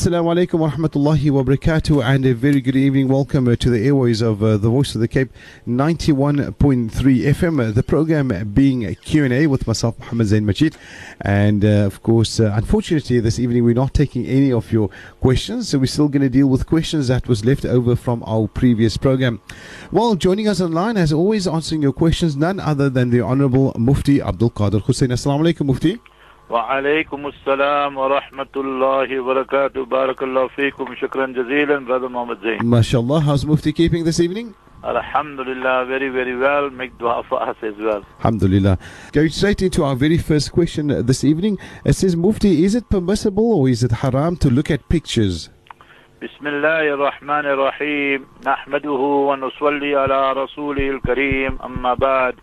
Assalamu alaikum wa rahmatullahi wa barakatuh and a very good evening. Welcome uh, to the airways of uh, the Voice of the Cape 91.3 FM. Uh, the program being Q&A with myself, Muhammad Zain Majid. And uh, of course, uh, unfortunately this evening we're not taking any of your questions. So we're still going to deal with questions that was left over from our previous program. Well, joining us online as always answering your questions, none other than the Honorable Mufti Abdul Kader Hoosain. Assalamu alaikum Mufti. وعليكم السلام ورحمة الله وبركاته بارك الله فيكم شكرا جزيلا brother Muhammad Zain MashaAllah, how's Mufti keeping this evening? Alhamdulillah very very well make dua for us as well Alhamdulillah. Going straight into our very first question this evening. It says, Mufti, is it permissible or is it haram to look at pictures? بسم الله الرحمن الرحيم نحمده ونصلي على رسوله الكريم أما بعد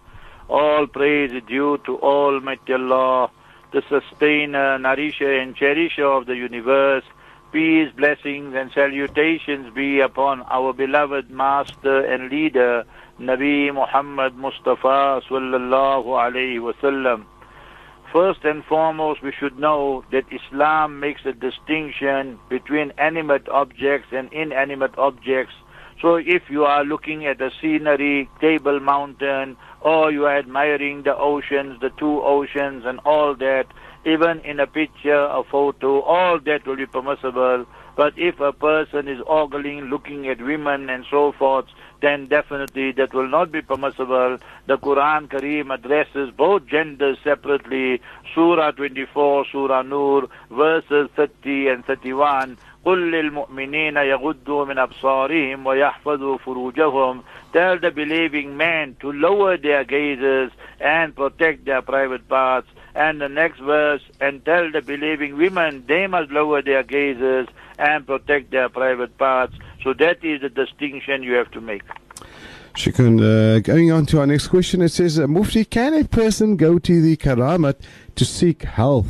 All praise is due to Almighty Allah the sustainer, uh, nourisher and cherisher of the universe. Peace, blessings and salutations be upon our beloved master and leader, Nabi Muhammad Mustafa sallallahu alayhi wasallam. First and foremost, we should know that Islam makes a distinction between animate objects and inanimate objects. So if you are looking at the scenery, Table Mountain, or you are admiring the oceans, the two oceans and all that, even in a picture, a photo, all that will be permissible. But if a person is ogling, looking at women and so forth, then definitely that will not be permissible. The Quran Kareem addresses both genders separately. Surah 24, Surah Nur, verses 30 and 31. قل للمؤمنين يغضوا من أبصارهم ويحفظوا فروجهم Tell the believing men to lower their gazes and protect their private parts. And the next verse, and tell the believing women they must lower their gazes and protect their private parts. So that is the distinction you have to make. Shukran. Uh, going on to our next question, it says, uh, Mufti, can a person go to the Karamat to seek health?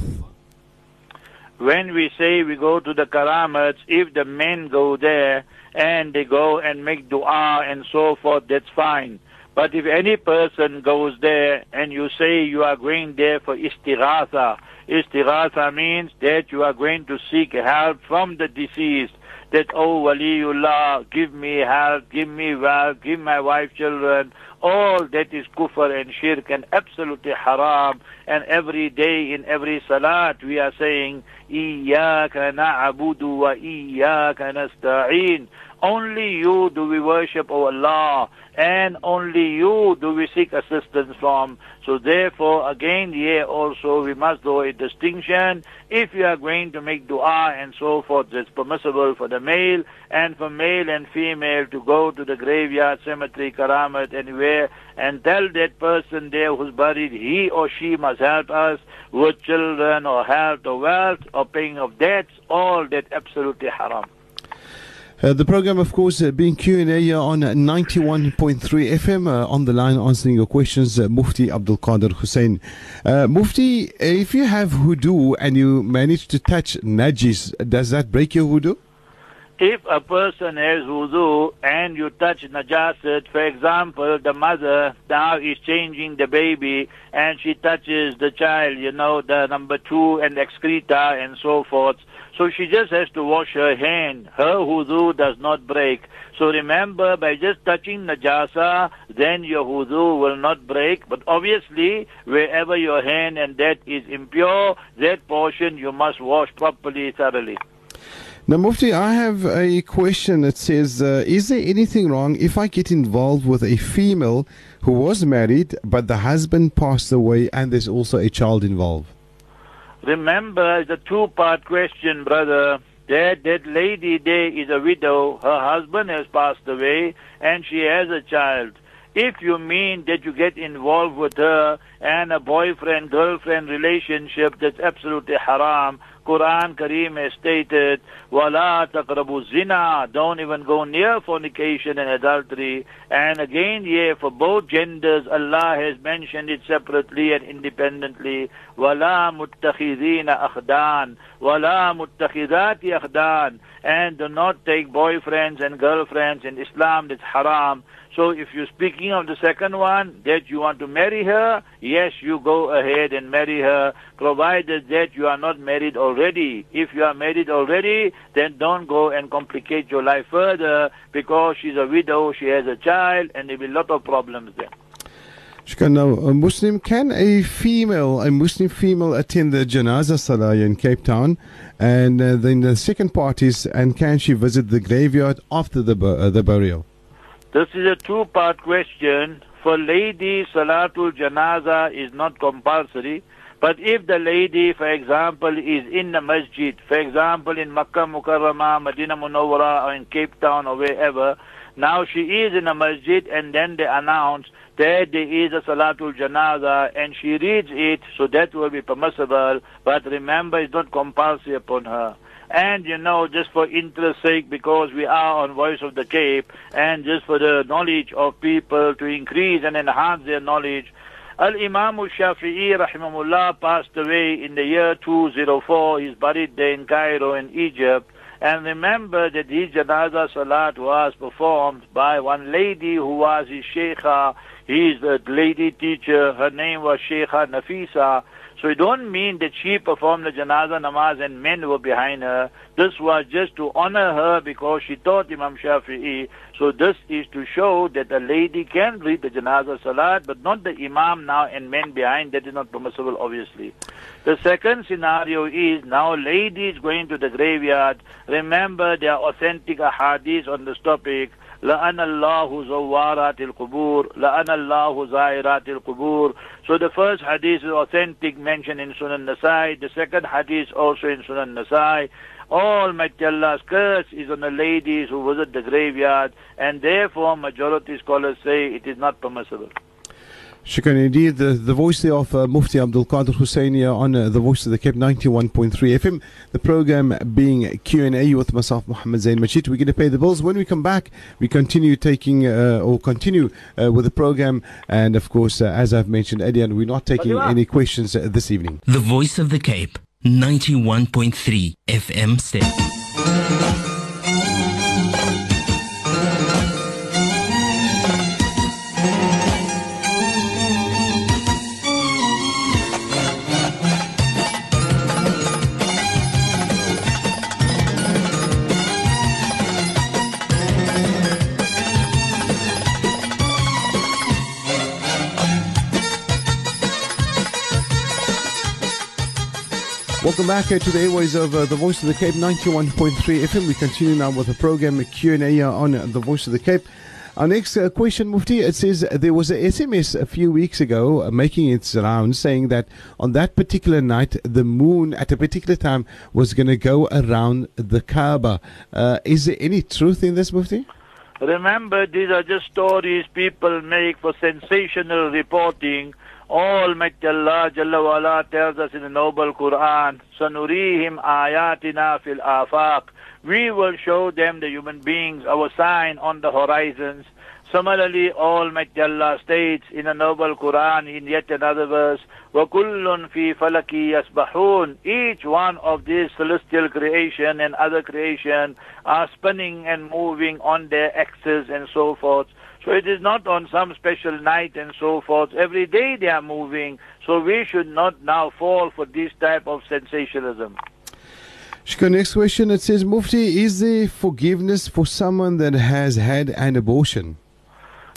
When we say we go to the karamats, if the men go there and they go and make dua and so forth, that's fine. But if any person goes there and you say you are going there for istighatha, istighatha means that you are going to seek help from the deceased that, oh, Waliullah, give me health, give me wealth, give my wife children. All that is kufr and shirk and absolutely haram. And every day in every salat we are saying, إِيَّاكَ نَعْبُدُ وَإِيَّاكَ نَسْتَعِينَ only you do we worship, O Allah, and only you do we seek assistance from. So therefore, again, here also we must do a distinction. If you are going to make dua and so forth, it's permissible for the male and for male and female to go to the graveyard, cemetery, karamat, anywhere, and tell that person there who's buried, he or she must help us with children or health or wealth or paying of debts, all that absolutely haram. Uh, the program, of course, uh, being Q&A on 91.3 FM. Uh, on the line answering your questions, uh, Mufti Abdul Kader Hoosain. Uh, Mufti, if you have wudu and you manage to touch najis, does that break your wudu? If a person has wudu and you touch najasat, for example, the mother now is changing the baby and she touches the child, you know, the number two and excreta and so forth, so she just has to wash her hand. Her wudu does not break. So remember, by just touching najasa, then your wudu will not break. But obviously, wherever your hand and that is impure, that portion you must wash properly, thoroughly. Now, Mufti, I have a question that says uh, Is there anything wrong if I get involved with a female who was married, but the husband passed away and there's also a child involved? Remember, it's a two-part question, brother. That that lady there is a widow. Her husband has passed away, and she has a child. If you mean that you get involved with her and a boyfriend girlfriend relationship, that's absolutely haram. Quran Kareem has stated, "Wala taqrabu zina." Don't even go near fornication and adultery. And again, yeah, for both genders, Allah has mentioned it separately and independently. "Wala muttakhidina akhdan." "Wala muttakhidati akhdan." And do not take boyfriends and girlfriends in Islam. That's haram. So if you're speaking of the second one, that you want to marry her, yes, you go ahead and marry her, provided that you are not married already. If you are married already, then don't go and complicate your life further because she's a widow, she has a child, and there'll be a lot of problems there. Now, a Muslim, can a female, a Muslim female attend the Janaza Salah in Cape Town? And uh, then the second part is, and can she visit the graveyard after the, uh, the burial? This is a two-part question. For ladies, Salatul Janaza is not compulsory. But if the lady, for example, is in the masjid, for example, in Makkah Mukarramah, Medina Munawwara, or in Cape Town, or wherever, now she is in a masjid, and then they announce that there is a Salatul Janaza, and she reads it, so that will be permissible. But remember, it's not compulsory upon her. And you know, just for interest sake, because we are on Voice of the Cape, and just for the knowledge of people to increase and enhance their knowledge, Al Imam al Shafi'i rahimahullah passed away in the year 204. He's buried there in Cairo in Egypt. And remember that his janaza salat was performed by one lady who was his sheikha, his uh, lady teacher. Her name was Sheikha Nafisa. So it don't mean that she performed the janaza namaz and men were behind her. This was just to honor her because she taught Imam Shafi'i. So this is to show that a lady can read the janaza salat, but not the imam now and men behind. That is not permissible, obviously. The second scenario is now ladies going to the graveyard. Remember, there are authentic ahadith on this topic. لأن الله زوارات القبور لأن الله زائرات القبور So the first hadith is authentic mentioned in Sunan Nasai. The second hadith also in Sunan Nasai. Almighty Allah's curse is on the ladies who visit the graveyard and therefore majority scholars say it is not permissible. Shukran indeed. The, the voice there of uh, Mufti Abdul Kader Hoosain on uh, the voice of the Cape 91.3 FM. The program being Q&A with myself, Muhammad Zain Majid. We're going to pay the bills. When we come back, we continue taking uh, or continue uh, with the program. And of course, uh, as I've mentioned, Edian, we're not taking any questions uh, this evening. The Voice of the Cape, 91.3 FM station. Welcome back uh, to the airways of uh, the Voice of the Cape 91.3 FM. We continue now with the program Q&A uh, on the Voice of the Cape. Our next uh, question, Mufti, it says there was an SMS a few weeks ago uh, making its rounds saying that on that particular night, the moon at a particular time was going to go around the Kaaba. Uh, is there any truth in this, Mufti? Remember, these are just stories people make for sensational reporting. Almighty Allah Jalla wa ala tells us in the noble Quran, Sanurihim ayatina fil afaq. We will show them, the human beings, our sign on the horizons. Similarly, Almighty Allah states in the noble Quran in yet another verse, وَكُلٌّ فِي فَلَكِ يَسْبَحُونَ Each one of these celestial creation and other creation are spinning and moving on their axis and so forth. So it is not on some special night and so forth. Every day they are moving. So we should not now fall for this type of sensationalism. Shukran. Next question. It says, Mufti, is there forgiveness for someone that has had an abortion?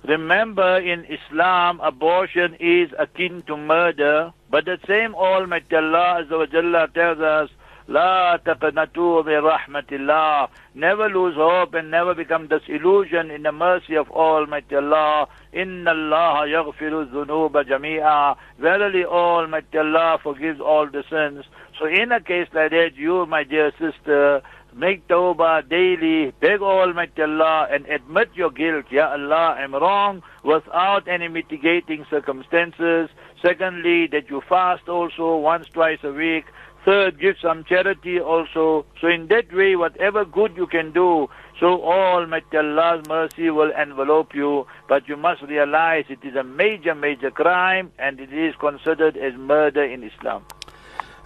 Remember, in Islam, abortion is akin to murder, but the same Almighty Allah Azza wa Jalla tells us, La taqnatu min الله. Never lose hope and never become disillusioned in the mercy of Almighty Allah. Inna Allah yaghfiru dhunuba jami'a. Verily Almighty Allah forgives all the sins. So in a case like that, you, my dear sister, make tawbah daily, beg Almighty Allah and admit your guilt. Ya Allah, I'm wrong without any mitigating circumstances. Secondly, that you fast also once, twice a week. Third, give some charity also. So in that way, whatever good you can do, so Almighty Allah's mercy will envelope you. But you must realize it is a major, major crime and it is considered as murder in Islam.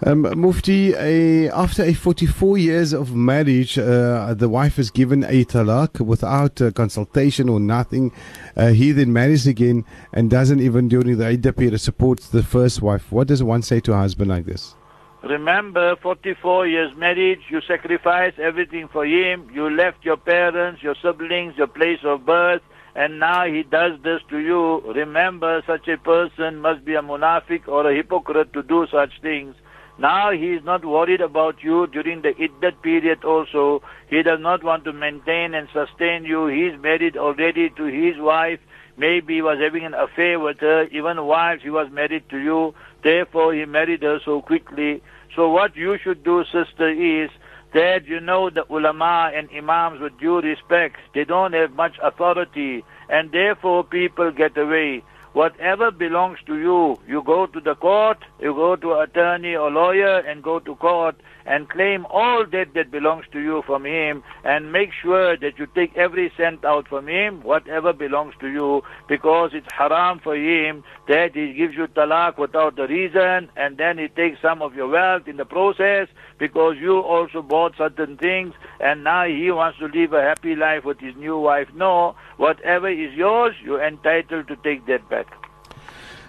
Um, Mufti, a, after a 44 years of marriage, uh, the wife is given a talaq without uh, consultation or nothing. Uh, he then marries again and doesn't even during the iddah period support the first wife. What does one say to a husband like this? Remember, 44 years marriage, you sacrificed everything for him. You left your parents, your siblings, your place of birth, and now he does this to you. Remember, such a person must be a munafiq or a hypocrite to do such things. Now he is not worried about you during the iddat period also. He does not want to maintain and sustain you. He is married already to his wife. Maybe he was having an affair with her. Even while he was married to you. Therefore he married her so quickly. So what you should do, sister, is that you know the ulama and imams with due respect, they don't have much authority and therefore people get away. Whatever belongs to you, you go to the court, you go to attorney or lawyer and go to court and claim all debt that belongs to you from him and make sure that you take every cent out from him, whatever belongs to you, because it's haram for him that he gives you talaq without the reason and then he takes some of your wealth in the process because you also bought certain things and now he wants to live a happy life with his new wife. No, whatever is yours, you're entitled to take that back.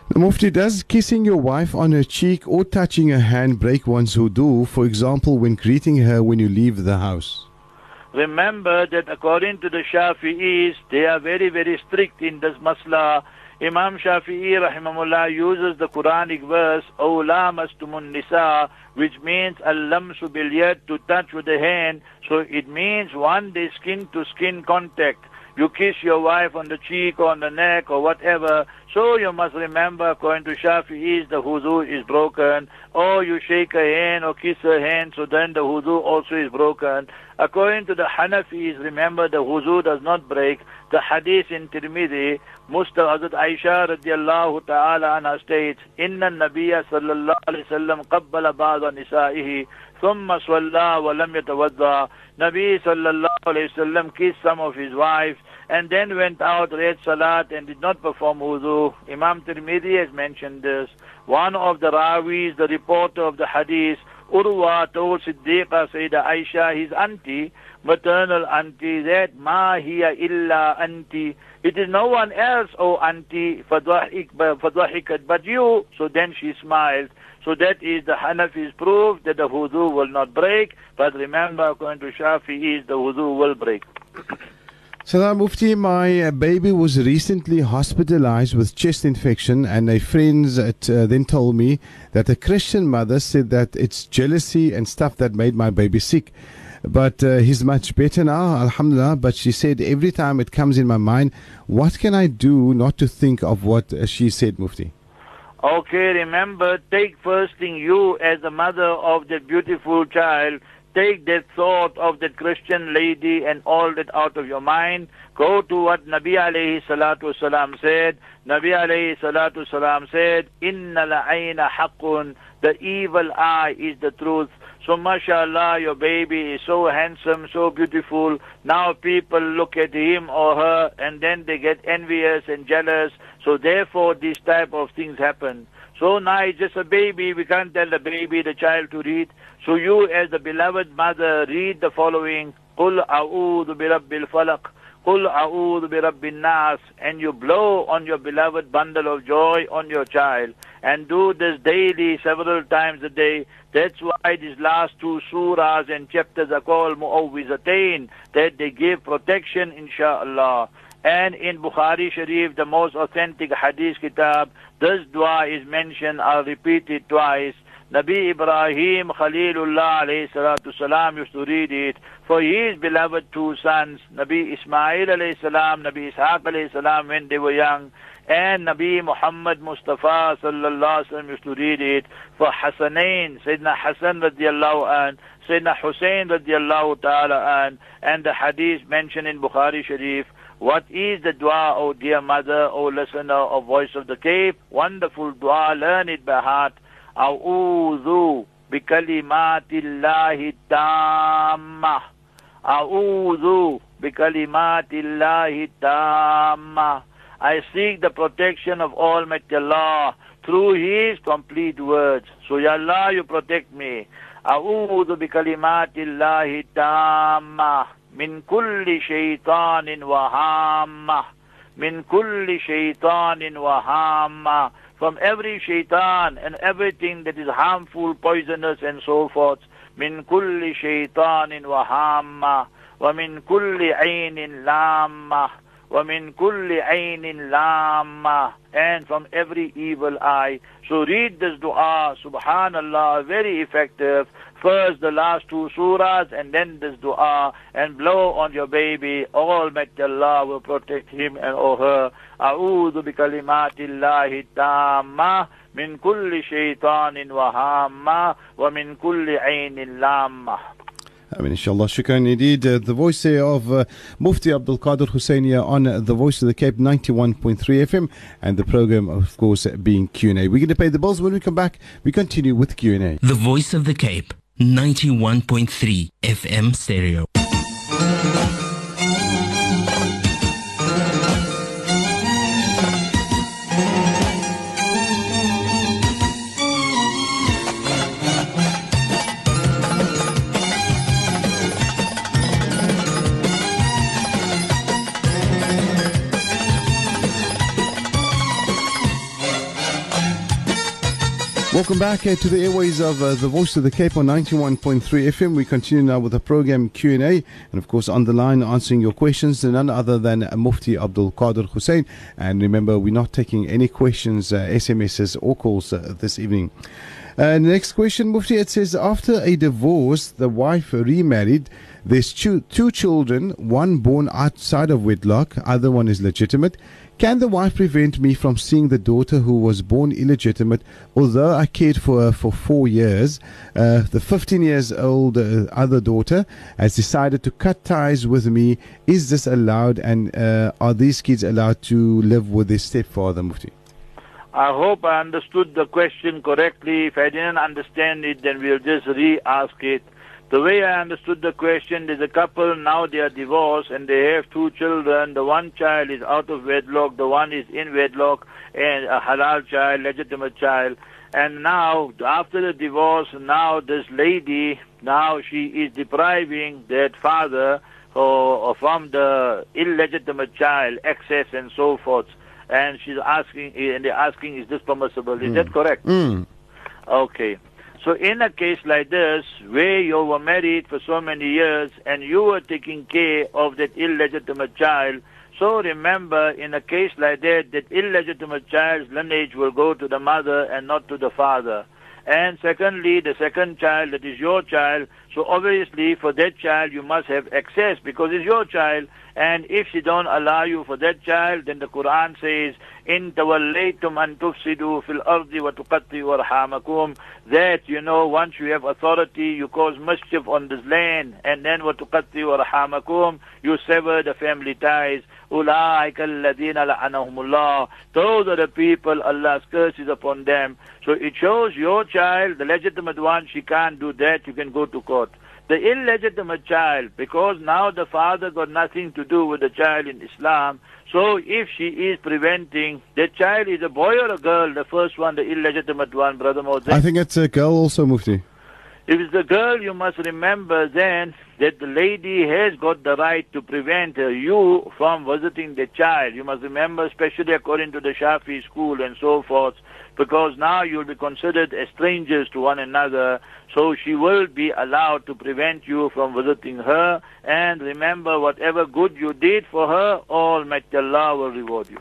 The Mufti, does kissing your wife on her cheek or touching her hand break one's wudu, for example, when greeting her when you leave the house? Remember that according to the Shafi'is, they are very, very strict in this masla. Imam Shafi'i rahimahullah uses the Quranic verse, Awla mastumun nisa, which means al-lamsu to touch with the hand. So it means one day skin to skin contact you kiss your wife on the cheek or on the neck or whatever. So you must remember, according to Shafiis, the wudu is broken. Or you shake her hand or kiss her hand, so then the wudu also is broken. According to the Hanafis, remember the wudu does not break. The hadith in Tirmidhi, Mustafa Hazrat Aisha radiallahu ta'ala anha states, Inna Nabiya sallallahu alayhi wasallam qabbala ba'da nisa'ihi, thumma swalla wa lam yatawadda. Nabi sallallahu alayhi wasallam kissed some of his wives, and then went out, read salat and did not perform wudu. Imam Tirmidhi has mentioned this. One of the rawis, the reporter of the hadith, Urwa told Siddiqa Sayyidah Aisha, his auntie, maternal auntie, that ma hiya illa auntie. It is no one else, oh auntie, fadwahikat, but you. So then she smiled. So that is the Hanafi's proof that the wudu will not break. But remember, according to Shafi'i, the wudu will break. Salam Mufti, my uh, baby was recently hospitalized with chest infection, and a friend uh, then told me that a Christian mother said that it's jealousy and stuff that made my baby sick. But uh, he's much better now, Alhamdulillah. But she said every time it comes in my mind, what can I do not to think of what uh, she said, Mufti? Okay, remember, take first thing you as the mother of the beautiful child, take that thought of that Christian lady and all that out of your mind. Go to what Nabi alayhi salatu salam said. Nabi alayhi salatu salam said, Inna la'ayna haqqun. The evil eye is the truth. So mashallah, your baby is so handsome, so beautiful. Now people look at him or her and then they get envious and jealous. So therefore these type of things happen. So now it's just a baby. We can't tell the baby, the child to read. So you, as the beloved mother, read the following: "Qul a'udhu bi rabbil falaq, qul a'udhu bi nas," and you blow on your beloved bundle of joy on your child, and do this daily, several times a day. That's why these last two surahs and chapters are called muawwizatain, that they give protection, insha'Allah. And in Bukhari Sharif, the most authentic hadith kitab, this dua is mentioned, I'll repeat it twice. Nabi Ibrahim Khalilullah alayhi salatu salam used to read it for his beloved two sons, Nabi Ismail alayhi salam, Nabi Ishaq alayhi salam when they were young, and Nabi Muhammad Mustafa sallallahu alaihi wasallam used to read it for Hassanain, Sayyidina Hassan radiallahu an, Sayyidina Hussein radiallahu ta'ala an, and the hadith mentioned in Bukhari Sharif. What is the dua, O oh dear mother, O oh listener O voice of the Cape? Wonderful dua, learn it by heart. A'udhu bikalimatillahi tammah. A'udhu bikalimatillahi tammah. I seek the protection of Almighty Allah through His complete words. So, Ya Allah, you protect me. A'udhu bikalimatillahi tammah. من كل شيطان وهامة من كل شيطان وهامة from every shaitan and everything that is harmful, poisonous and so forth. من كل شيطان وهامة ومن كل عين لامة وَمِن كُلِّ عَيْنٍ لَامَّةٍ And from every evil eye. So read this dua, subhanallah, very effective. First the last two surahs and then this dua and blow on your baby. Almighty Allah will protect him and or her. أعوذ بكلمات الله التامة من كل شيطان وهامة ومن كل عين لامة I mean, inshallah, shukran indeed. Uh, the voice of uh, Mufti Abdul Kader Husseiniya on uh, the Voice of the Cape 91.3 FM and the program, of course, being Q&A. We're going to pay the bills. When we come back, we continue with Q&A. The Voice of the Cape 91.3 FM stereo. Welcome back uh, to the airways of uh, the Voice of the Cape on 91.3 FM. We continue now with the program Q&A and of course on the line answering your questions none other than Mufti Abdul Kader Hoosain and remember we're not taking any questions uh, SMSs or calls uh, this evening. Uh, next question Mufti it says after a divorce the wife remarried there's two, two children one born outside of wedlock other one is legitimate can the wife prevent me from seeing the daughter who was born illegitimate, although I cared for her for four years? Uh, the 15 years old uh, other daughter has decided to cut ties with me. Is this allowed, and uh, are these kids allowed to live with their stepfather, Mufti? I hope I understood the question correctly. If I didn't understand it, then we'll just re ask it. The way I understood the question, there's a couple, now they are divorced and they have two children. The one child is out of wedlock, the one is in wedlock, and a halal child, legitimate child. And now, after the divorce, now this lady, now she is depriving that father or, from the illegitimate child access and so forth. And she's asking, and they're asking, is this permissible? Is Mm. that correct? Mm. Okay. So in a case like this, where you were married for so many years and you were taking care of that illegitimate child, so remember, in a case like that, that illegitimate child's lineage will go to the mother and not to the father. And secondly, the second child that is your child. So obviously for that child you must have access because it's your child. And if she don't allow you for that child, then the Quran says, "In tawallaytum an fil ardi wa tuqatti'u arhamakum." That you know, once you have authority, you cause mischief on this land, and then wa tuqatti'u arhamakum, you sever the family ties. Those are the people Allah's curse is upon them. So it shows your child, the legitimate one, she can't do that, you can go to court. The illegitimate child, because now the father got nothing to do with the child in Islam, so if she is preventing, the child is a boy or a girl, the first one, the illegitimate one, Brother Moses. I think it's a girl also, Mufti. If it's a girl, you must remember then that the lady has got the right to prevent you from visiting the child. You must remember, especially according to the Shafi school and so forth, because now you'll be considered as strangers to one another. So she will be allowed to prevent you from visiting her. And remember, whatever good you did for her, Almighty Allah will reward you.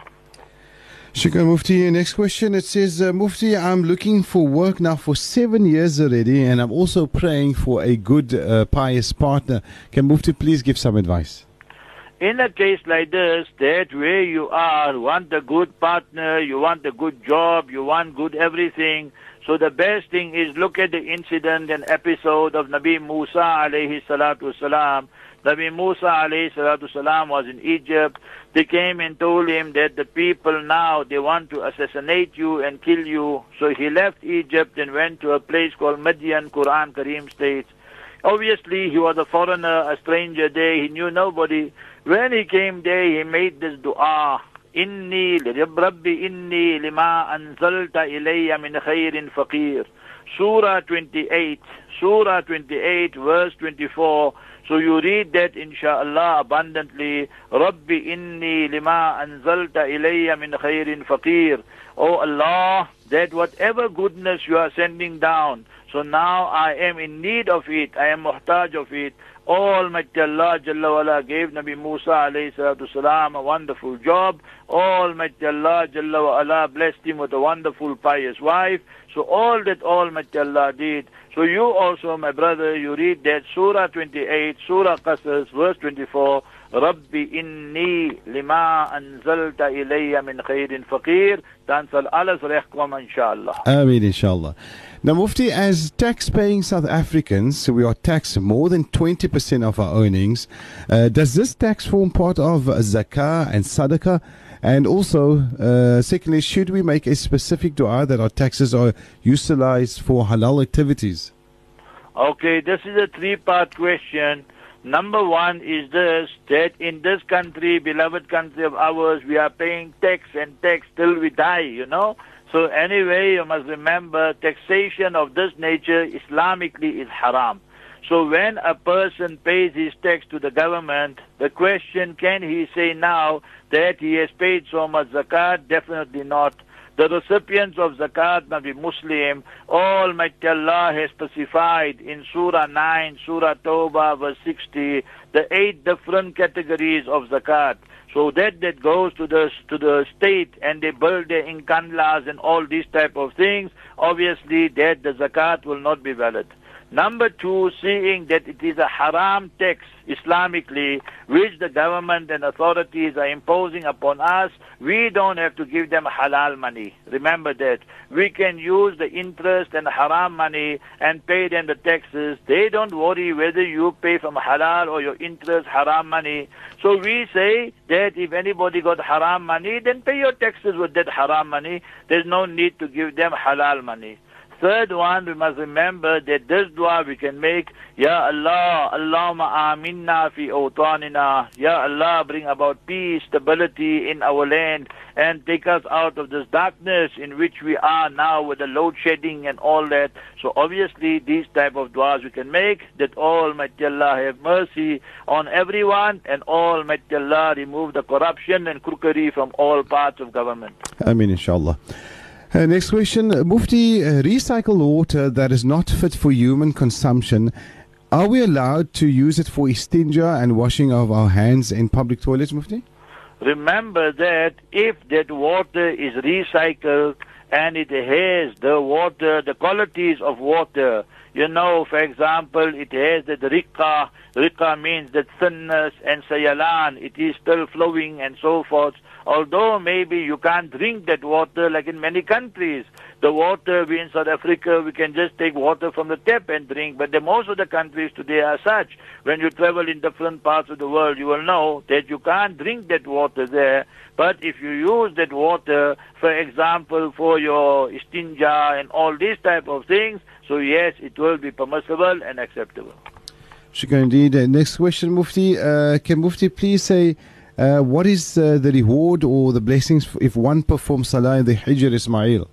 Shukran Mufti. Next question. It says, uh, Mufti, I'm looking for work now for seven years already, and I'm also praying for a good, uh, pious partner. Can Mufti please give some advice? In a case like this, that where you are, want a good partner, you want a good job, you want good everything. So the best thing is look at the incident and episode of Nabi Musa alayhi salatu salam. Nabi Musa alayhi salatu salam was in Egypt. They came and told him that the people now, they want to assassinate you and kill you. So he left Egypt and went to a place called Midian, Quran Kareem states. Obviously, he was a foreigner, a stranger there. He knew nobody. When he came there, he made this dua. إني ربي إني لما أنزلت إلي من خير فقير Surah 28 Surah 28 verse 24 so you read that inshallah abundantly Rabbi inni lima anzalta ilayya min khairin faqir Oh Allah that whatever goodness you are sending down so now I am in need of it I am muhtaj of it Almighty Allah Jalla wala gave Nabi Musa alayhi salatu salam a wonderful job. Almighty Allah Jalla wala blessed him with a wonderful pious wife. So all that Almighty Allah did. So you also, my brother, you read that Surah 28, Surah Qasas, verse 24. ربي إني لما أنزلت إلي من خير فقير تنسل alles recht kommen inshallah Ameen, inshallah. Now, Mufti, as tax paying South Africans, we are taxed more than 20% of our earnings. Uh, does this tax form part of zakah and sadaqah? And also, uh, secondly, should we make a specific dua that our taxes are utilized for halal activities? Okay, this is a three-part question. Number one is this, that in this country, beloved country of ours, we are paying tax and tax till we die, you know. So anyway, you must remember, taxation of this nature Islamically is haram. So when a person pays his tax to the government, the question, can he say now that he has paid so much zakat? Definitely not. The recipients of zakat must be Muslim. Almighty Allah has specified in Surah 9, Surah Tawbah, verse 60, the eight different categories of zakat. So that that goes to the to the state and they build their inkanlas and all these type of things. Obviously, that the zakat will not be valid. Number two, seeing that it is a haram tax Islamically, which the government and authorities are imposing upon us, we don't have to give them halal money. Remember that. We can use the interest and haram money and pay them the taxes. They don't worry whether you pay from halal or your interest haram money. So we say that if anybody got haram money, then pay your taxes with that haram money. There's no need to give them halal money. Third one, we must remember that this dua we can make, Ya Allah, Allahumma aminna fi awtanina. Ya Allah, bring about peace, stability in our land and take us out of this darkness in which we are now with the load shedding and all that. So obviously these type of duas we can make that Almighty Allah have mercy on everyone and Almighty Allah remove the corruption and crookery from all parts of government. Ameen, inshallah. Uh, next question. Mufti, uh, recycled water that is not fit for human consumption, are we allowed to use it for istinja and washing of our hands in public toilets, Mufti? Remember that if that water is recycled and it has the water, the qualities of water, you know, for example, it has the rika. Rika means the thinness and sayalan. It is still flowing and so forth. Although maybe you can't drink that water like in many countries. The water, we in South Africa, we can just take water from the tap and drink. But the most of the countries today are such. When you travel in different parts of the world, you will know that you can't drink that water there. But if you use that water, for example, for your istinja and all these type of things, so yes, it will be permissible and acceptable. Shukran indeed. Uh, next question, Mufti. Uh, can Mufti please say uh, what is uh, the reward or the blessings if one performs Salah in the Hijr Ismail?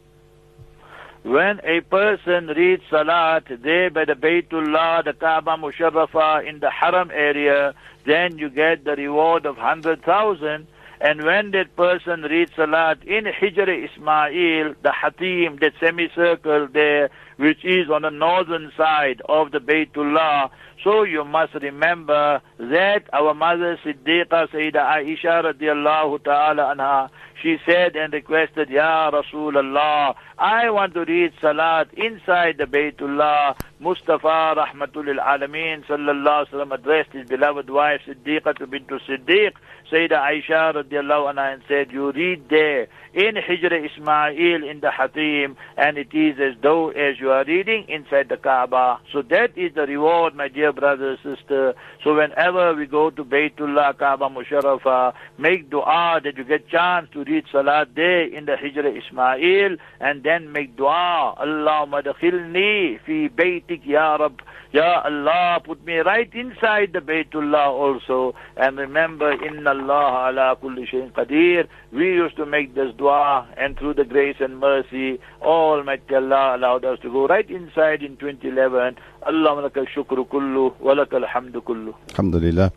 When a person reads Salat there by the Baytullah, the Kaaba Musharrafa in the Haram area, then you get the reward of 100,000. And when that person reads Salat in Hijr Ismail, the Hatim, that semicircle there, which is on the northern side of the Baytullah, so you must remember that our mother Siddiqa Sayyida Aisha radiallahu ta'ala anha, she said and requested, Ya Rasulullah, I want to read Salat inside the Baytullah. Mustafa Rahmatul Alameen sallallahu wasallam addressed his beloved wife Siddiqa bint Siddiq, Sayyida Aisha radiallahu anha and said, you read there in Hijr Ismail in the Hatim and it is as though as you are reading inside the Kaaba. So that is the reward, my dear brother, sister. So whenever we go to Baytullah, Kaaba Musharrafa, make dua that you get chance to read Salat there in the Hijr Ismail, and then make dua, Allahumma dakhilni fi baytik ya Rabb. Ya Allah, put me right inside the Baytullah also. And remember, Inna Allah ala kulli shayin qadir. We used to make this dua, and through the grace and mercy, Almighty Allah allowed us to go right inside in 2011. Allah laka shukru kullu, wa laka alhamdu kullu. Alhamdulillah.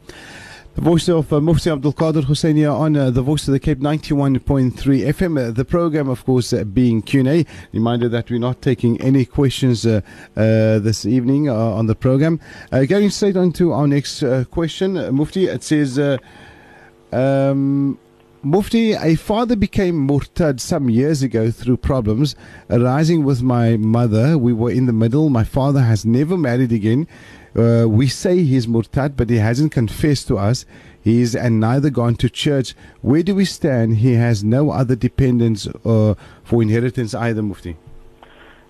The voice of uh, Mufti Abdul Kader Husseini on uh, the Voice of the Cape 91.3 FM. Uh, the program, of course, uh, being Q&A. Reminder that we're not taking any questions uh, uh, this evening on the program. going straight on to our next question. Mufti, it says... Um, Mufti, a father became murtad some years ago through problems arising with my mother. We were in the middle. My father has never married again. Uh, we say he's murtad, but he hasn't confessed to us. He's and neither gone to church. Where do we stand? He has no other dependents uh, for inheritance either, Mufti.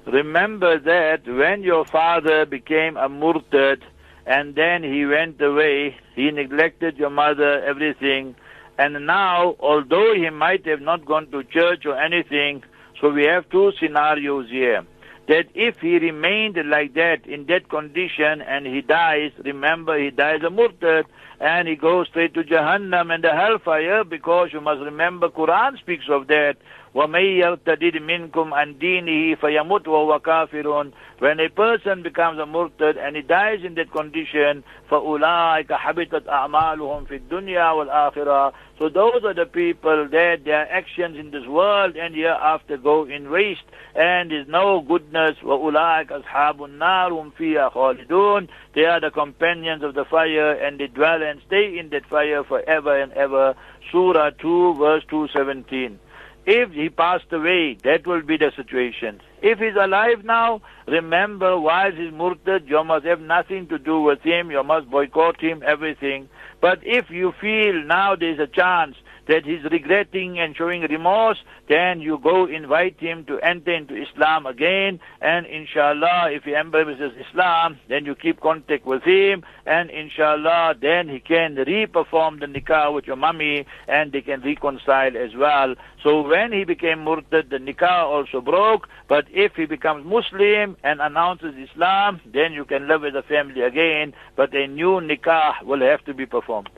Remember that when your father became a murtad and then he went away, he neglected your mother, everything and now, although he might have not gone to church or anything, so we have two scenarios here. That if he remained like that, in that condition, and he dies, remember he dies a murtad, and he goes straight to Jahannam and the hellfire, because you must remember Quran speaks of that. وَمَن يَرْتَدِدْ مِنْكُمْ عَنْ دِينِهِ فَيَمُتْ وَهُوَ كَافِرٌ When a person becomes a murtad and he dies in that condition, فَأُولَٰئِكَ حَبِطَتْ أَعْمَالُهُمْ فِي الدُّنْيَا وَالْآخِرَةِ So those are the people that their actions in this world and hereafter go in waste and is no goodness. وَأُولَٰئِكَ أَصْحَابُ النَّارُ هُمْ فِيهَا خَالِدُونَ They are the companions of the fire and they dwell and stay in that fire forever and ever. Surah 2 verse 217. If he passed away, that will be the situation. If he's alive now, remember, while he's murtad, you must have nothing to do with him. You must boycott him, everything. But if you feel now there's a chance that he's regretting and showing remorse, then you go invite him to enter into Islam again, and inshallah, if he embraces Islam, then you keep contact with him, and inshallah, then he can re-perform the nikah with your mummy, and they can reconcile as well. So when he became murtad, the nikah also broke, but if he becomes Muslim and announces Islam, then you can live with the family again, but a new nikah will have to be performed.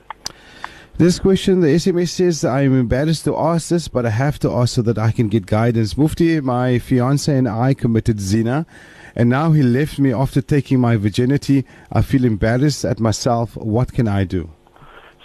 This question, the SMS says, I'm embarrassed to ask this, but I have to ask so that I can get guidance. Mufti, my fiance and I committed zina, and now he left me after taking my virginity. I feel embarrassed at myself. What can I do?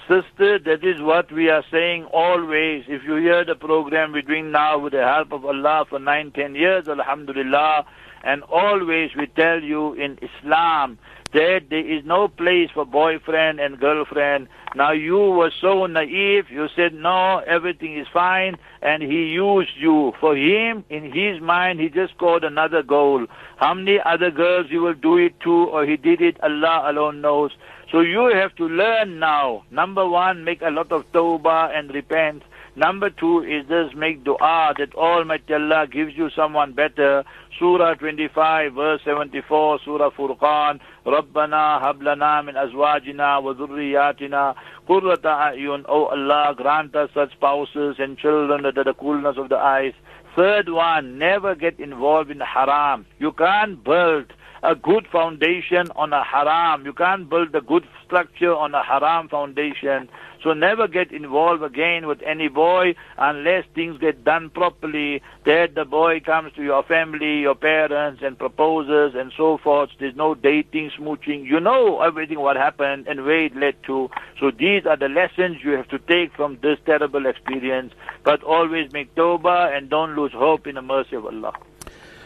Sister, that is what we are saying always. If you hear the program we're doing now with the help of Allah for nine, ten years, Alhamdulillah, and always we tell you in Islam that there is no place for boyfriend and girlfriend. Now you were so naive, you said no, everything is fine, and he used you. For him, in his mind, he just scored another goal. How many other girls he will do it to, or he did it, Allah alone knows. So you have to learn now. Number one, make a lot of tawbah and repent. Number two is just make dua that Almighty Allah gives you someone better. Surah 25 verse 74, Surah Furqan. رَبَّنَا هَبْ لَنَا مِنْ أَزْوَاجِنَا وَذُرِّيَّاتِنَا قُرَّةَ أَعْيُنٍ Oh Allah, grant us such spouses and children that are the coolness of the eyes. Third one, never get involved in haram. You can't build a good foundation on a haram. You can't build a good structure on a haram foundation. So never get involved again with any boy unless things get done properly. That the boy comes to your family, your parents, and proposes and so forth. There's no dating, smooching. You know everything what happened and where it led to. So these are the lessons you have to take from this terrible experience. But always make tawbah and don't lose hope in the mercy of Allah.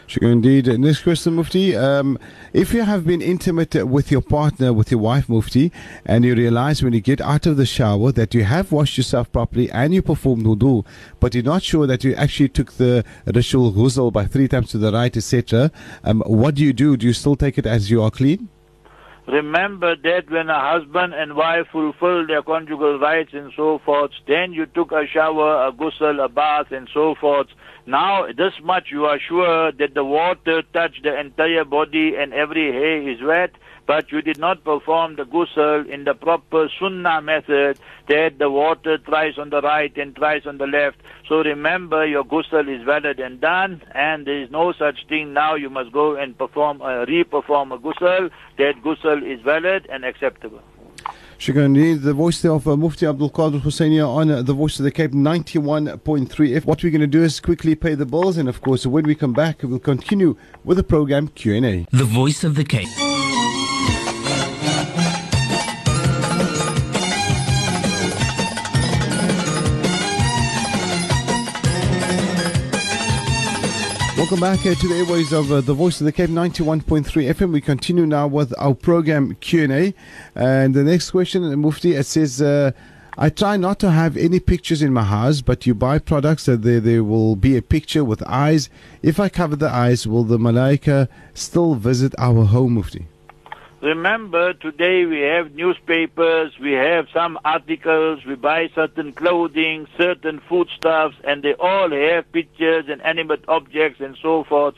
Shukran indeed. Next question, Mufti. Um, if you have been intimate with your partner, with your wife, Mufti, and you realize when you get out of the shower that you have washed yourself properly and you performed wudu, but you're not sure that you actually took the ritual ghusl by three times to the right, etc., um, what do you do? Do you still take it as you are clean? Remember that when a husband and wife fulfill their conjugal rights and so forth, then you took a shower, a ghusl, a bath and so forth. Now, this much you are sure that the water touched the entire body and every hair is wet, but you did not perform the ghusl in the proper sunnah method that the water tries on the right and tries on the left. So remember your ghusl is valid and done and there is no such thing now you must go and perform, uh, re-perform a ghusl. That ghusl is valid and acceptable. Shukran. The voice of uh, Mufti Abdul Kader Hoosain on uh, the voice of the Cape 91.3 F. What we're going to do is quickly pay the bills, and of course, when we come back, we'll continue with the program Q&A. The Voice of the Cape. Welcome back uh, to the airways of uh, the Voice of the Cape 91.3 FM. We continue now with our program Q&A. And the next question, uh, Mufti, it says, uh, I try not to have any pictures in my house, but you buy products that there, there will be a picture with eyes. If I cover the eyes, will the malaika still visit our home, Mufti? Remember, today we have newspapers, we have some articles, we buy certain clothing, certain foodstuffs, and they all have pictures and animate objects and so forth.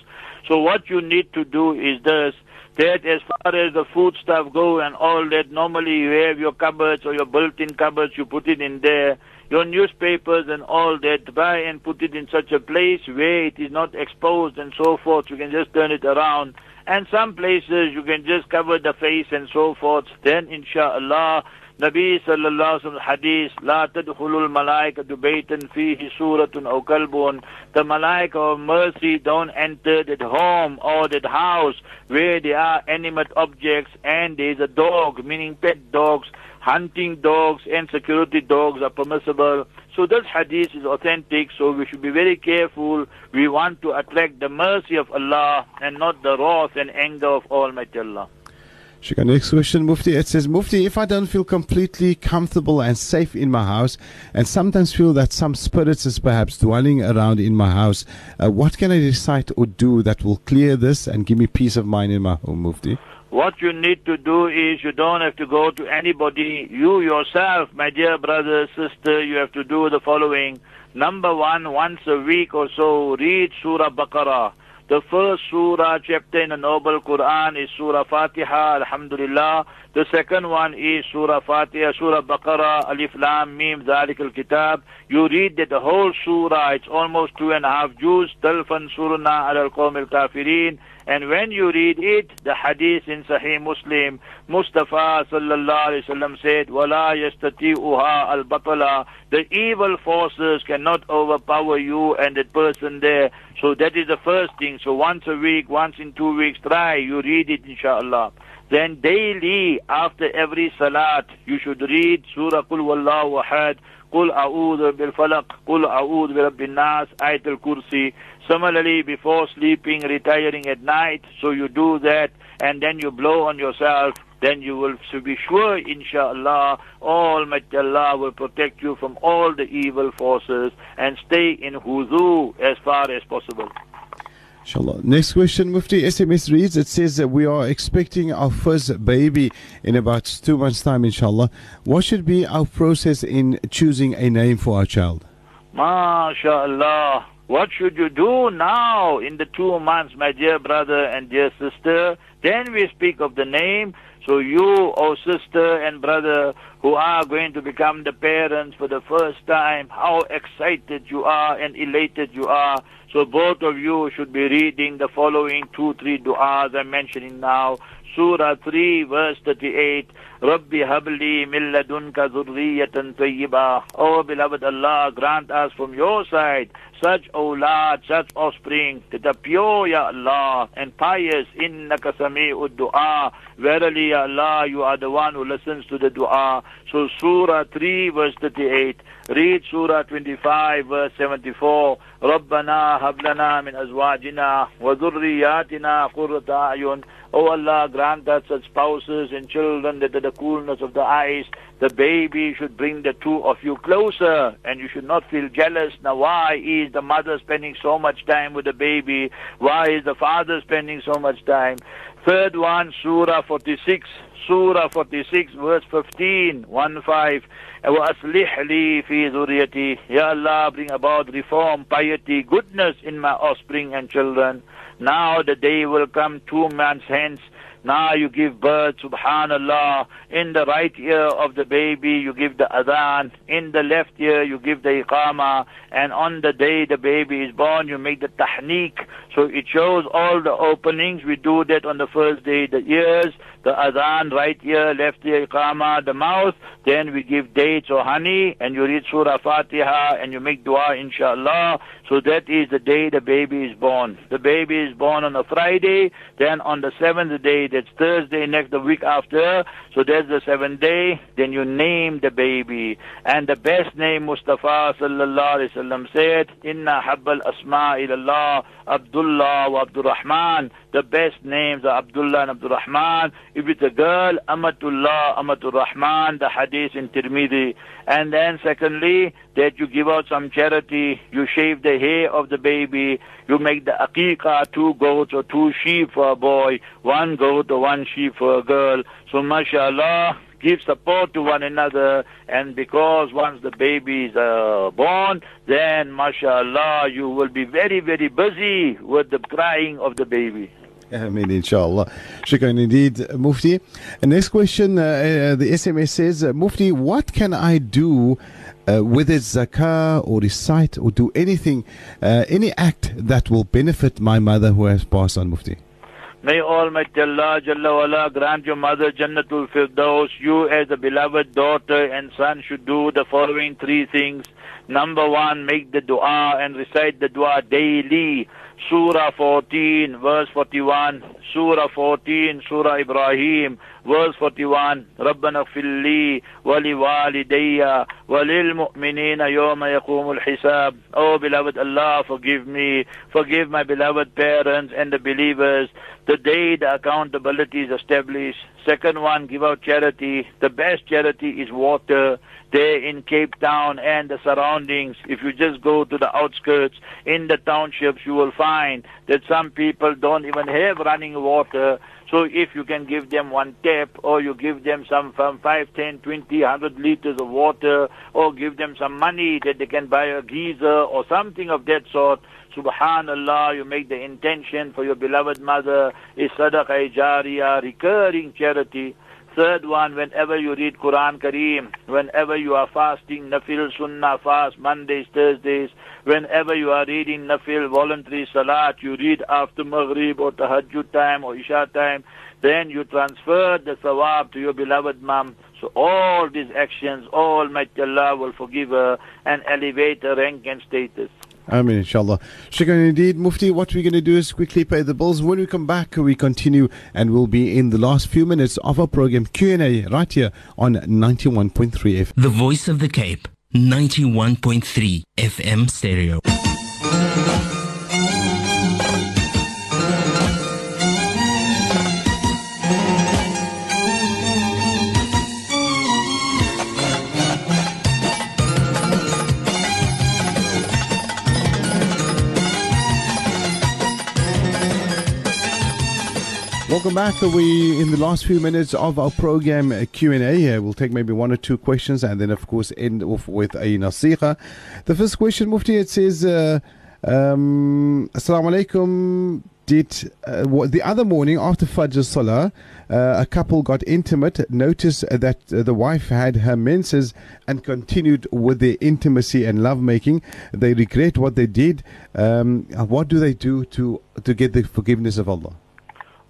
So what you need to do is this, that as far as the foodstuff go and all that, normally you have your cupboards or your built-in cupboards, you put it in there. Your newspapers and all that, buy and put it in such a place where it is not exposed and so forth. You can just turn it around and some places you can just cover the face and so forth. Then inshallah, Nabi sallallahu alaihi wasallam hadith, لا تدخل الملائكة بيتا فيه سورة أو كلب. The malaika of mercy don't enter that home or that house where there are animate objects and there is a dog, meaning pet dogs, hunting dogs and security dogs are permissible. So this hadith is authentic, so we should be very careful. We want to attract the mercy of Allah and not the wrath and anger of Almighty Allah. Shukran. Next question, Mufti. It says, Mufti, if I don't feel completely comfortable and safe in my house, and sometimes feel that some spirits is perhaps dwelling around in my house, uh, what can I recite or do that will clear this and give me peace of mind in my home, Mufti? What you need to do is you don't have to go to anybody. You yourself, my dear brother, sister, you have to do the following. Number one, once a week or so, read Surah Baqarah. The first surah chapter in the Noble Quran is Surah Fatiha, Alhamdulillah. The second one is Surah Fatiha, Surah Baqarah, Alif Lam Mim, Zalik al Kitab. You read that the whole surah, it's almost two and a half juz, Talfan Surna al Qawm al Kafirin. And when you read it, the hadith in Sahih Muslim, Mustafa sallallahu alaihi wasallam said, "Wala yastati'uha al-batala." The evil forces cannot overpower you and that person there. So that is the first thing. So once a week, once in two weeks, try. You read it, inshallah. Then daily, after every salat, you should read Surah Qul Wallahu Ahad, Qul A'udhu Bil Falaq, Qul A'udhu Bi Rabbin Nas, Kursi. Similarly, before sleeping, retiring at night, so you do that, and then you blow on yourself, then you will be sure, inshallah, Almighty Allah will protect you from all the evil forces and stay in wudu as far as possible. Inshallah. Next question, Mufti SMS reads It says that we are expecting our first baby in about two months' time, inshallah. What should be our process in choosing a name for our child? MashaAllah. What should you do now in the two months, my dear brother and dear sister? Then we speak of the name. So you, oh sister and brother, who are going to become the parents for the first time, how excited you are and elated you are. So both of you should be reading the following two, three du'as I'm mentioning now. Surah 3, verse 38. Rabbi habli min ladunka zurriyatan tayyiba. Oh beloved Allah, grant us from your side such awlad, such offspring that are pure, Ya Allah, and pious. Innaka sami'ud du'a. Verily, Ya Allah, you are the one who listens to the du'a. So Surah 3, verse 38. Read Surah 25, verse 74. ربنا هب لنا من أزواجنا وذرياتنا قرة أعين O Allah, grant us such spouses and children that are the coolness of the eyes. The baby should bring the two of you closer, and you should not feel jealous. Now, why is the mother spending so much time with the baby? Why is the father spending so much time? Third one, Surah 46. Surah 46, verse 15, 1 5. وَأَصْلِحْ لِي فِي ذُرِّيَّتِي Ya Allah, bring about reform, piety, goodness in my offspring and children. Now the day will come two months hence now you give birth, subhanallah. In the right ear of the baby, you give the adhan. In the left ear, you give the iqama. And on the day the baby is born, you make the tahniq. So it shows all the openings. We do that on the first day, the ears, the adhan, right ear, left ear, iqama, the mouth. Then we give dates or honey, and you read Surah Fatiha, and you make dua, inshallah. So that is the day the baby is born. The baby is born on a Friday, then on the seventh day, that's Thursday next the week after, so that's the seventh day, then you name the baby. And the best name Mustafa sallallahu alaihi wasallam said, Inna habbal asma ilallah, Abdullah wa Abdurrahman. The best names are Abdullah and Abdurrahman. If it's a girl, Amatullah, Amatur Rahman, the hadith in Tirmidhi. And then secondly, that you give out some charity, you shave the hair of the baby, you make the aqiqah, two goats or two sheep for a boy, one goat or one sheep for a girl. So mashallah, give support to one another and because once the baby is uh, born then mashallah you will be very very busy with the crying of the baby I mean, inshallah. Shukran indeed, Mufti. And next question, uh, uh, the SMS says, uh, Mufti, what can I do uh, with its zakah or recite or do anything, uh, any act that will benefit my mother who has passed on, Mufti? May Almighty Allah Jalla wala grant your mother Jannatul Firdaus. You as a beloved daughter and son should do the following three things. Number one, make the dua and recite the dua daily. Surah 14, verse 41. Surah 14, Surah Ibrahim, verse 41. ربنا اغفر لي ولوالدي وللمؤمنين يوم يقوم الحساب. Oh beloved Allah, forgive me, forgive my beloved parents and the believers. The day the accountability is established. Second one, give out charity. The best charity is water there in Cape Town and the surroundings. If you just go to the outskirts in the townships, you will find that some people don't even have running water. So if you can give them one tap or you give them some from 5, 10, 20, 100 liters of water or give them some money that they can buy a geyser or something of that sort, Subhanallah, you make the intention for your beloved mother is sadaqah jariyah, recurring charity. Third one, whenever you read Quran Kareem, whenever you are fasting, Nafil Sunnah fast, Mondays, Thursdays, whenever you are reading Nafil voluntary Salat, you read after Maghrib or Tahajjud time or Isha time, then you transfer the Sawab to your beloved mom. So all these actions, Almighty Allah will forgive her and elevate her rank and status. I mean, inshallah. Shukran indeed. Mufti, what we're going to do is quickly pay the bills. When we come back, we continue and we'll be in the last few minutes of our program Q&A right here on 91.3 FM. The Voice of the Cape, 91.3 FM stereo. Welcome back. We in the last few minutes of our program uh, Q and A. Uh, we'll take maybe one or two questions, and then of course end off with a nasiha. The first question, Mufti, it says, uh, um, "Assalamu alaikum." Did uh, the other morning after Fajr Salah, uh, a couple got intimate, noticed that uh, the wife had her menses, and continued with their intimacy and lovemaking. They regret what they did. Um, what do they do to to get the forgiveness of Allah?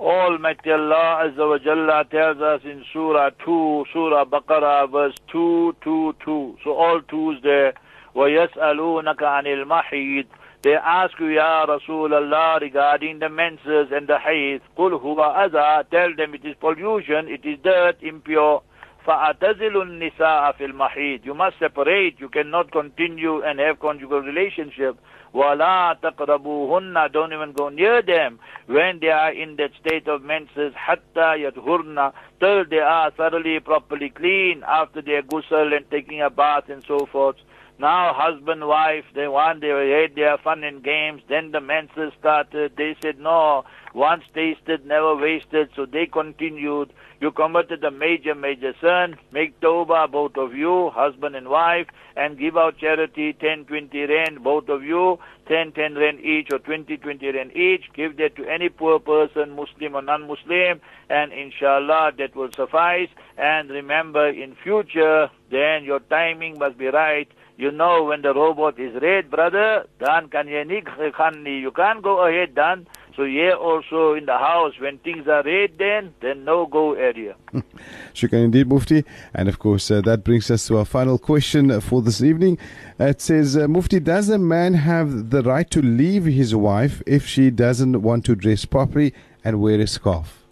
Almighty Allah Azza wa Jalla tells us in Surah 2, Surah Baqarah, verse 222. So all twos there. وَيَسْأَلُونَكَ عَنِ الْمَحِيدِ They ask you, Ya Rasulullah, regarding the menses and the hayd. قُلْ هُوَ أَذَى Tell them it is pollution, it is dirt, impure. فَأَتَزِلُ النِّسَاءَ فِي الْمَحِيدِ You must separate. You cannot continue and have conjugal relationship. وَلَا تَقْرَبُوهُنَّ Don't even go near them when they are in that state of menses حَتَّى يَدْهُرْنَ Till they are thoroughly, properly clean after their ghusl and taking a bath and so forth. Now husband, wife, they want, they had their fun and games. Then the menses started. They said, no, Once tasted, never wasted. So they continued. You committed a major, major sin. Make tawbah, both of you, husband and wife, and give out charity, 10, 20 rand, both of you, 10, 10 rand each, or 20, 20 rand each. Give that to any poor person, Muslim or non-Muslim, and inshallah that will suffice. And remember, in future, then your timing must be right. You know when the robot is red, brother, dan kan nie gaan. You can't go ahead, dan. So here also in the house, when things are red, then then no go area. Shukran indeed, Mufti. And of course, uh, that brings us to our final question for this evening. It says, uh, Mufti, does a man have the right to leave his wife if she doesn't want to dress properly and wear a scarf?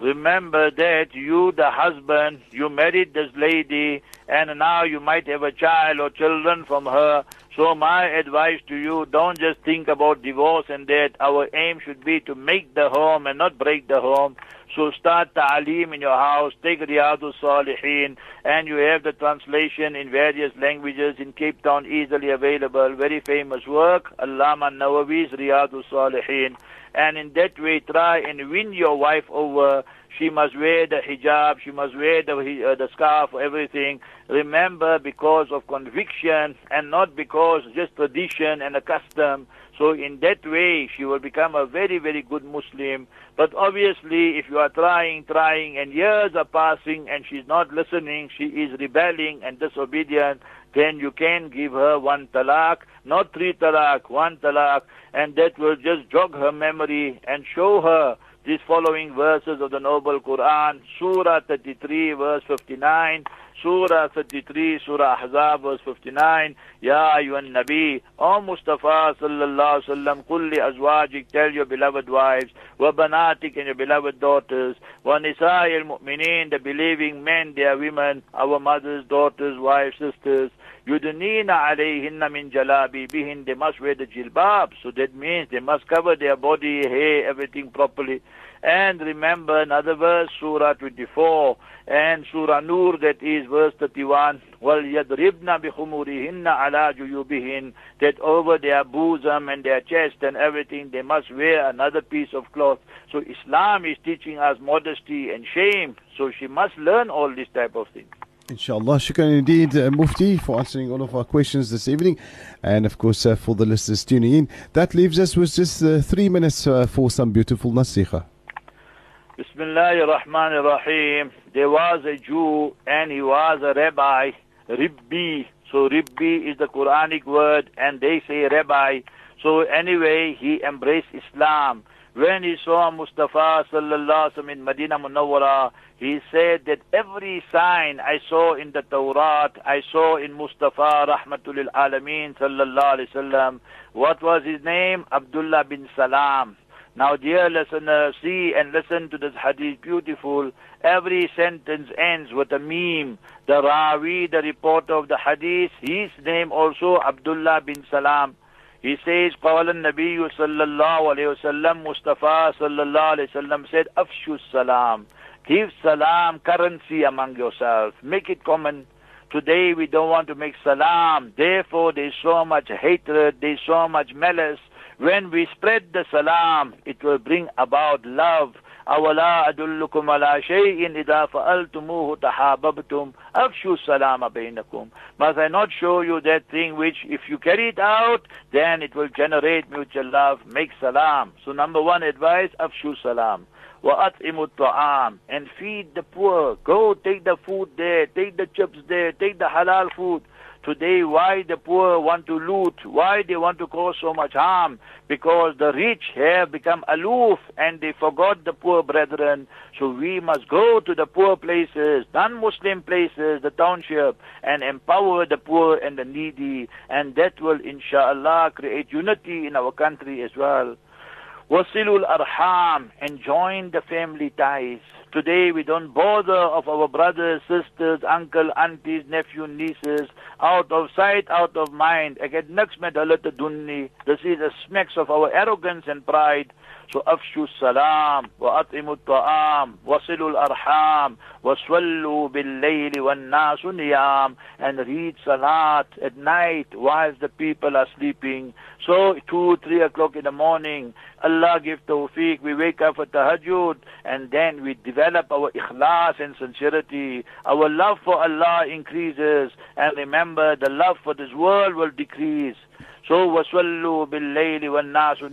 Remember that you, the husband, you married this lady, and now you might have a child or children from her. So my advice to you, don't just think about divorce and that. Our aim should be to make the home and not break the home. So start ta'aleem in your house, take Riyadus Salihin, and you have the translation in various languages in Cape Town easily available. Very famous work, Allama Nawawi's Riyadus Salihin and in that way try and win your wife over. She must wear the hijab, she must wear the, uh, the scarf, everything. Remember, because of conviction and not because just tradition and a custom. So in that way, she will become a very, very good Muslim. But obviously, if you are trying, trying, and years are passing and she's not listening, she is rebelling and disobedient, then you can give her one talaq, not three talaq, one talaq, and that will just jog her memory and show her these following verses of the Noble Quran, Surah 33, verse 59, Surah 33, Surah Ahzab, verse 59, Ya ayyuhan Nabi, O Mustafa sallallahu alaihi wasallam, kulli azwajik, tell your beloved wives, wa banatik and your beloved daughters, wa nisa'i al-mu'minin, the believing men, their women, our mothers, daughters, wives, sisters, yudnina alayhinna min jalabi bihin, they must wear the jilbab, so that means they must cover their body, hair, everything properly. And remember another verse, Surah 24, and Surah Nur, that is verse 31, وَلْيَضْرِبْنَ بِخُمُورِهِنَّ عَلَى جُيُوبِهِنَّ That over their bosom and their chest and everything, they must wear another piece of cloth. So Islam is teaching us modesty and shame. So she must learn all this type of things. Inshallah, shukran indeed, uh, Mufti, for answering all of our questions this evening. And of course, uh, for the listeners tuning in, that leaves us with just uh, three minutes uh, for some beautiful nasiha. Bismillah ar-Rahman ar-Rahim. There was a Jew and he was a rabbi, Ribbi. So Ribbi is the Quranic word and they say rabbi. So anyway, he embraced Islam. When he saw Mustafa sallallahu alaihi in Medina Munawwara, he said that every sign I saw in the Torah, I saw in Mustafa rahmatul alameen sallallahu alaihi wasallam. What was his name? Abdullah bin Salam. Now, dear listeners, see and listen to this hadith, beautiful. Every sentence ends with a meme. The Rawi, the reporter of the hadith, his name also Abdullah bin Salam. He says, قال النبي صلى الله عليه وسلم Mustafa صلى الله عليه وسلم said, أفشوا السلام. Give salam currency among yourselves. Make it common. Today we don't want to make salam. Therefore there's so much hatred, there's so much malice. When we spread the salam, it will bring about love. أولا أدلكم على شيء إذا فعلتموه تحاببتم أفشوا السلام بينكم Must I not show you that thing which if you carry it out, then it will generate mutual love, make salam. So number one advice, أفشوا salam. وَأَطْعِمُوا الطَّعَامِ And feed the poor. Go take the food there, take the chips there, take the halal food. Today, why the poor want to loot? Why they want to cause so much harm? Because the rich have become aloof and they forgot the poor brethren. So we must go to the poor places, non-Muslim places, the township, and empower the poor and the needy. And that will, inshallah, create unity in our country as well. Wasilul arham and join the family ties. Today we don't bother of our brothers, sisters, uncle, aunties, nephew, nieces, out of sight, out of mind. Ek het niks. This is a smacks of our arrogance and pride. So afshu salam wa at'imu ta'am wasilu arham wasallu and read salat at night while the people are sleeping. So two, three o'clock in the morning, Allah give tawfiq, we wake up for tahajjud and then we develop our ikhlas and sincerity. Our love for Allah increases and remember the love for this world will decrease. So wasallu bil-layli wan-nasu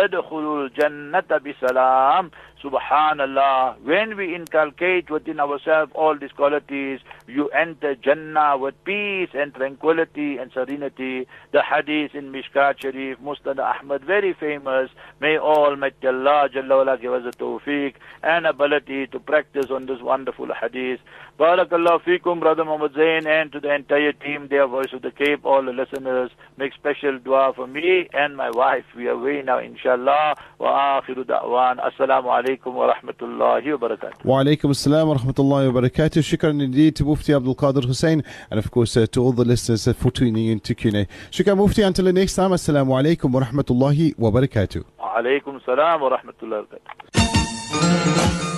تَدْخُلُ الْجَنَّةَ بِسَلَامٍ Subhanallah. When we inculcate within ourselves all these qualities, you enter Jannah with peace and tranquility and serenity. The hadith in Mishkat Sharif, Musnad Ahmad, very famous. May Almighty Allah Jalla give us a tawfiq and ability to practice on this wonderful hadith. Barakallah fikum, Brother Muhammad Zain, and to the entire team, their Voice of the Cape, all the listeners. Make special dua for me and my wife. We are away now, inshallah. Wa akhiru da'wan. Assalamu alaikum wa rahmatullahi wa barakatuh. Wa alaikum assalam wa rahmatullahi wa barakatuh. Shukran indeed to Mufti Abdul Kader Hoosain and of course uh, to all the listeners uh, for tuning in to Q&A. Shukran Mufti. Until the next time, assalamu alaikum wa rahmatullahi wa barakatuh. Wa alaikum salam wa rahmatullahi wa barakatuh.